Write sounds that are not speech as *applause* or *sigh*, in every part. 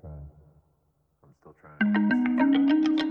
trying. I'm still trying.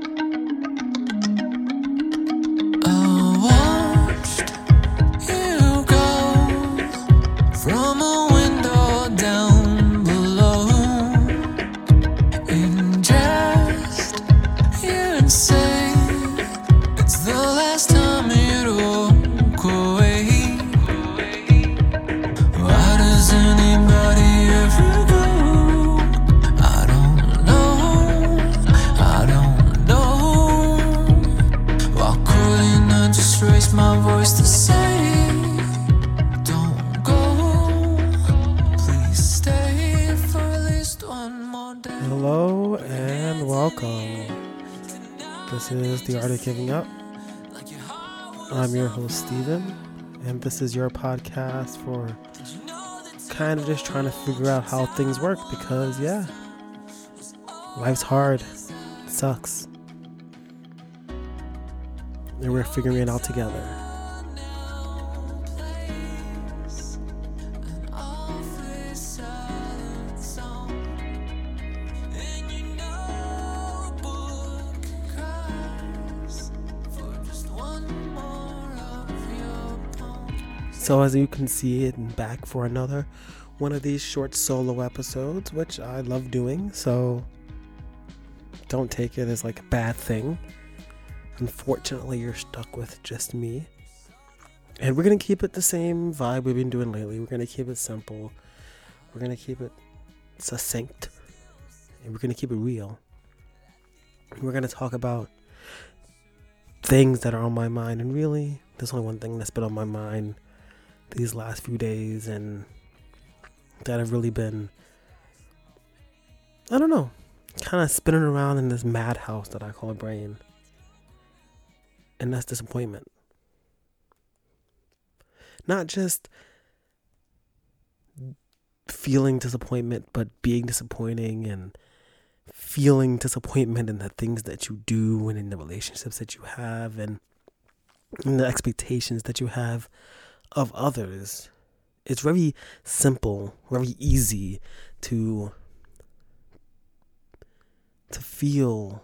This is The Art of Giving Up. I'm your host, Steven, and this is your podcast for kind of just trying to figure out how things work because, yeah, life's hard, it sucks. And we're figuring it out together. So, as you can see, it back for another one of these short solo episodes, which I love doing. So, don't take it as like a bad thing. Unfortunately, you're stuck with just me. And we're going to keep it the same vibe we've been doing lately. We're going to keep it simple. We're going to keep it succinct. And we're going to keep it real. We're going to talk about things that are on my mind. And really, there's only one thing that's been on my mind these last few days and that have really been I don't know, kind of spinning around in this madhouse that I call a brain. And that's disappointment. Not just feeling disappointment, but being disappointing and feeling disappointment in the things that you do and in the relationships that you have and in the expectations that you have of others. It's very simple, very easy to to feel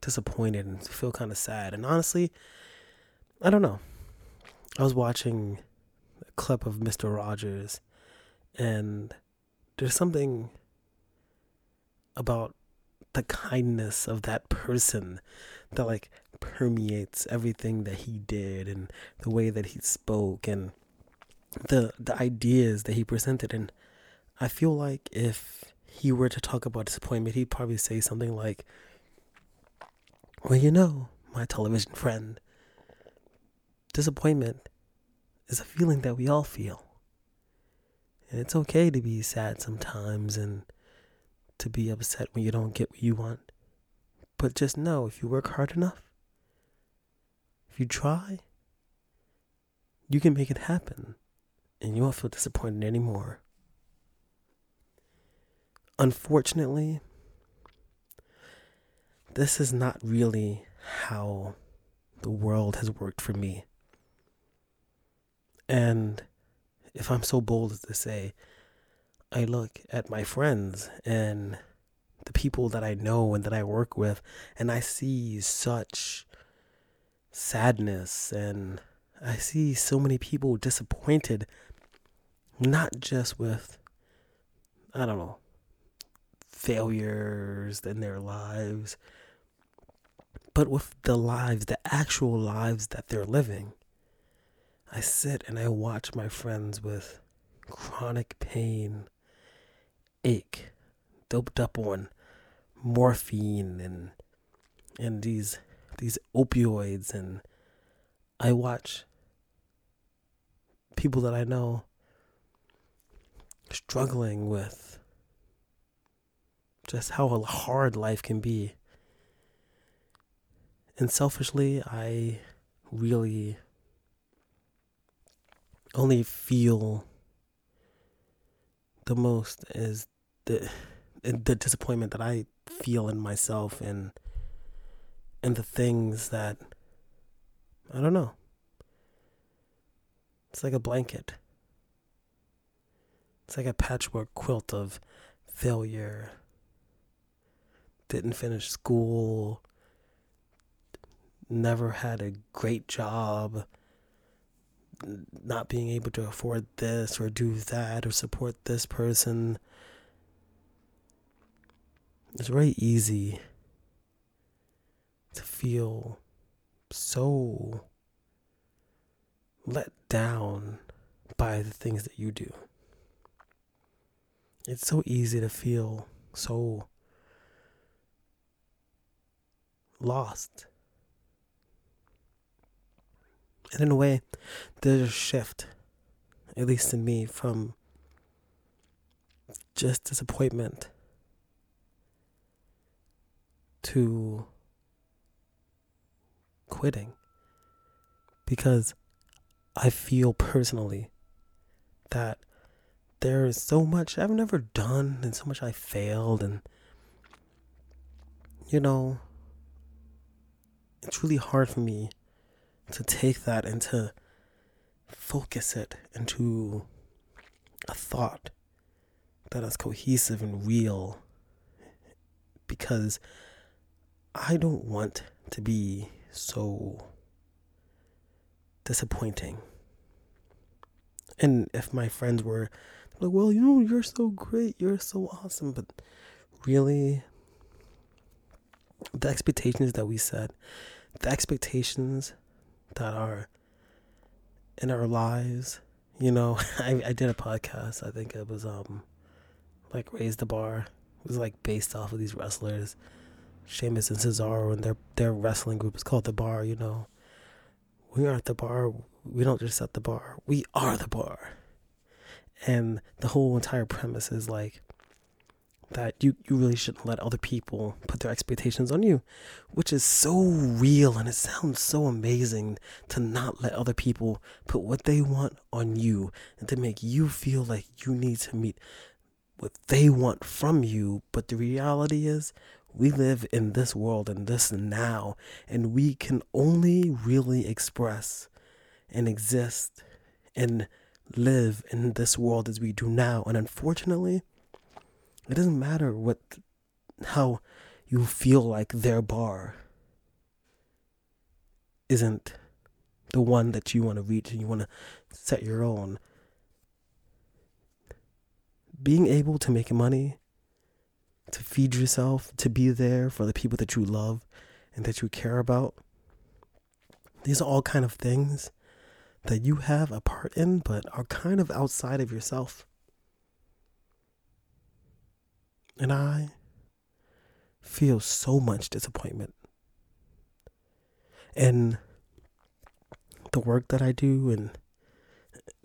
disappointed and to feel kind of sad. And honestly, I don't know. I was watching a clip of Mr. Rogers and there's something about the kindness of that person that like permeates everything that he did and the way that he spoke and the the ideas that he presented. And I feel like if he were to talk about disappointment he'd probably say something like well you know my television friend disappointment is a feeling that we all feel. And it's okay to be sad sometimes and to be upset when you don't get what you want. But just know if you work hard enough you try, you can make it happen and you won't feel disappointed anymore. Unfortunately, this is not really how the world has worked for me. And if I'm so bold as to say, I look at my friends and the people that I know and that I work with, and I see such sadness and I see so many people disappointed, not just with, I don't know, failures in their lives, but with the lives, the actual lives that they're living. I sit and I watch my friends with chronic pain, ache, doped up on morphine and and these these opioids and I watch people that I know struggling with just how hard life can be. And selfishly, I really only feel the most is the the disappointment that I feel in myself and and the things that I don't know. It's like a blanket. It's like a patchwork quilt of failure didn't finish school, never had a great job, not being able to afford this or do that or support this person. It's very easy to feel so let down by the things that you do. It's so easy to feel so lost. And in a way, there's a shift, at least in me, from just disappointment to quitting. Because I feel personally that there is so much I've never done and so much I failed and you know it's really hard for me to take that and to focus it into a thought that is cohesive and real because I don't want to be so disappointing. And if my friends were like, well, you know, you're so great, you're so awesome, but really, the expectations that we set, the expectations that are in our lives, you know, *laughs* I, I did a podcast, I think it was, um, like Raise the Bar. It was like based off of these wrestlers, Sheamus and Cesaro, and their their wrestling group is called the Bar. You know, we aren't the bar. We don't just set the bar. We are the bar. And the whole entire premise is like that you, you really shouldn't let other people put their expectations on you, which is so real and it sounds so amazing to not let other people put what they want on you and to make you feel like you need to meet what they want from you. But the reality is, we live in this world and this now, and we can only really express and exist and live in this world as we do now. And unfortunately, it doesn't matter what how you feel like their bar isn't the one that you want to reach and you want to set your own. Being able to make money, to feed yourself, to be there for the people that you love and that you care about. These are all kind of things that you have a part in but are kind of outside of yourself. And I feel so much disappointment. in the work that I do and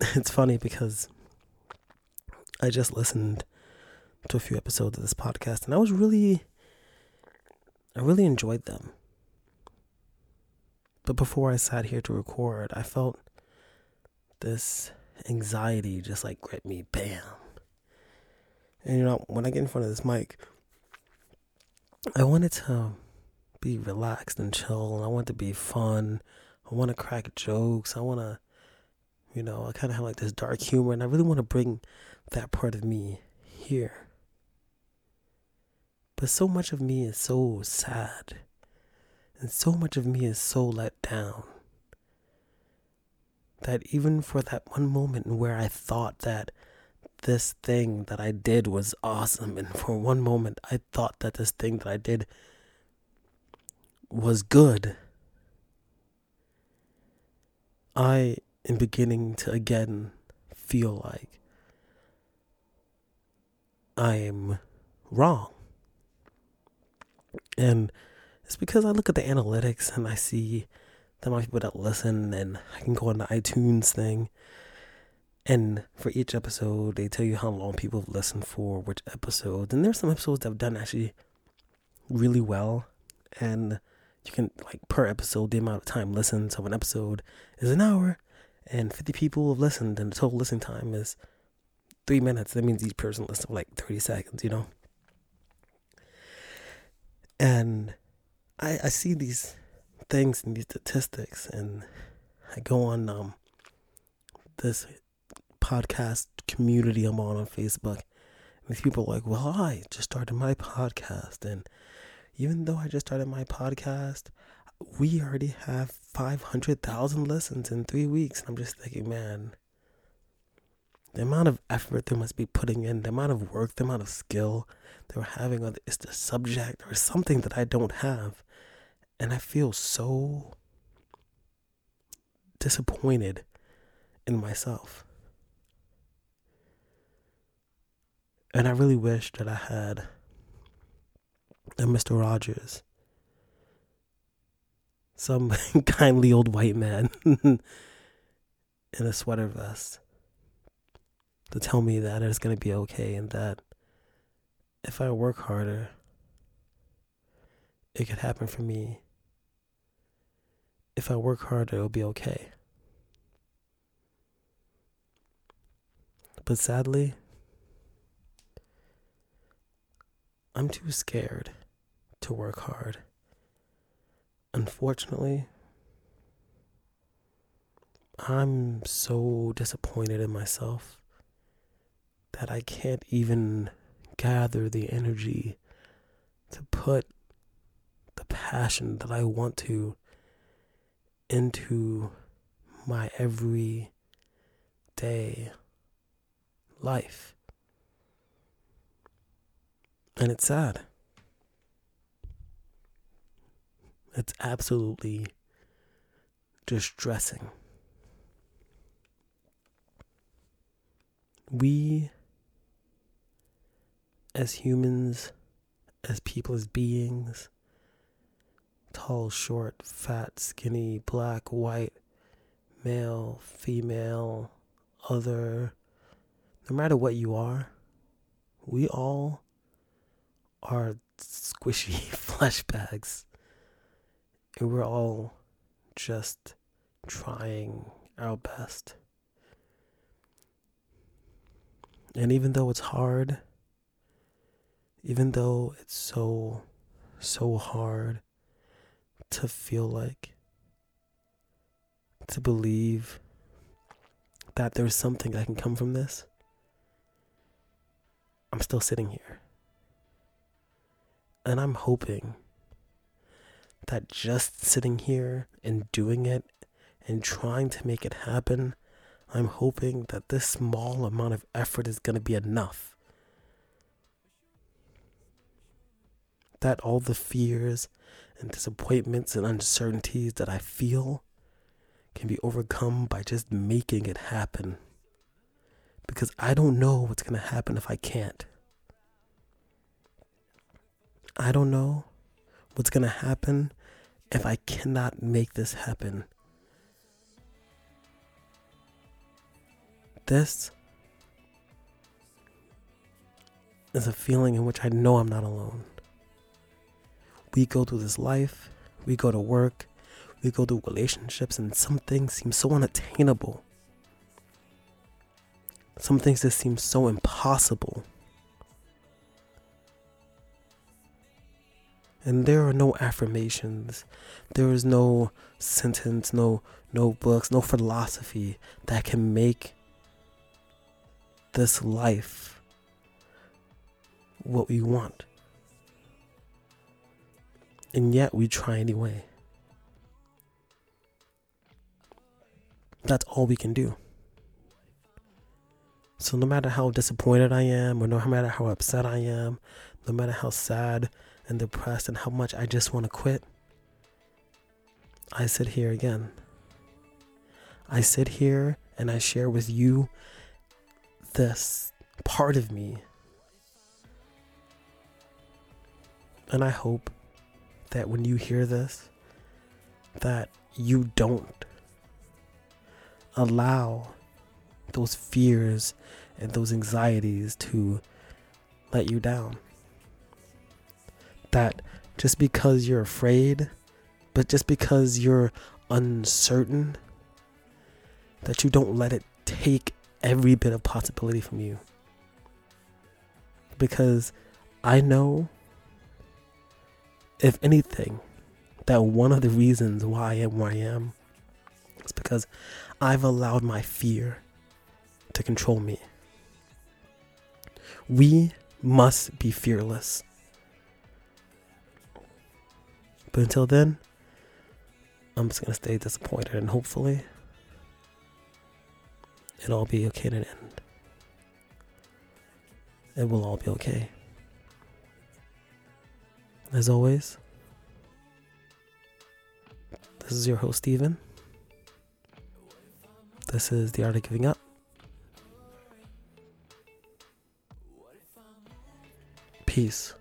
*laughs* it's funny because I just listened to a few episodes of this podcast and I was really I really enjoyed them. But before I sat here to record, I felt this anxiety just like grip me bam. And you know, when I get in front of this mic, I wanted to be relaxed and chill and I want to be fun. I want to crack jokes. I want to you know, I kind of have like this dark humor and I really want to bring that part of me here. But so much of me is so sad. And so much of me is so let down. That even for that one moment where I thought that this thing that I did was awesome, and for one moment I thought that this thing that I did was good, I am beginning to again feel like I'm wrong. And it's because I look at the analytics and I see the amount of people that listen, and I can go on the iTunes thing. And for each episode, they tell you how long people have listened for which episodes. And there's some episodes that have done actually really well. And you can, like, per episode, the amount of time listened. So, an episode is an hour, and 50 people have listened, and the total listening time is three minutes. That means each person listened for like 30 seconds, you know? And I, I see these things and these statistics, and I go on um, this podcast community I'm on on Facebook. And these people are like, well, I just started my podcast, and even though I just started my podcast, we already have 500,000 listens in three weeks. And I'm just thinking, man, the amount of effort they must be putting in, the amount of work, the amount of skill they're having on is the subject or something that I don't have. And I feel so disappointed in myself. And I really wish that I had a Mr. Rogers, some *laughs* kindly old white man *laughs* in a sweater vest, to tell me that it's going to be okay and that if I work harder, it could happen for me. If I work harder, it'll be okay. But sadly, I'm too scared to work hard. Unfortunately, I'm so disappointed in myself that I can't even gather the energy to put the passion that I want to into my everyday life. And it's sad. It's absolutely distressing. We, as humans, as people, as beings, tall, short, fat, skinny, black, white, male, female, other, no matter what you are, we all are squishy *laughs* flesh bags. And we're all just trying our best. And even though it's hard, even though it's so, so hard to feel like, to believe that there's something that can come from this, I'm still sitting here. And I'm hoping that just sitting here and doing it and trying to make it happen, I'm hoping that this small amount of effort is going to be enough. That all the fears and disappointments and uncertainties that I feel can be overcome by just making it happen. Because I don't know what's going to happen if I can't. I don't know what's going to happen if I cannot make this happen. This is a feeling in which I know I'm not alone. We go through this life, we go to work, we go through relationships, and some things seem so unattainable. Some things just seem so impossible. And there are no affirmations. There is no sentence, no no books, no philosophy that can make this life what we want. And yet we try anyway. That's all we can do. So no matter how disappointed I am, or no matter how upset I am, no matter how sad and depressed and how much I just want to quit, I sit here again. I sit here and I share with you this part of me. And I hope that when you hear this, that you don't allow those fears and those anxieties to let you down that just because you're afraid, but just because you're uncertain, that you don't let it take every bit of possibility from you. Because I know, if anything, that one of the reasons why I am where I am is because I've allowed my fear to control me. We must be fearless But until then, I'm just gonna stay disappointed and hopefully it'll all be okay in the end. It will all be okay. As always, this is your host, Steven. This is The Art of Giving Up. Peace.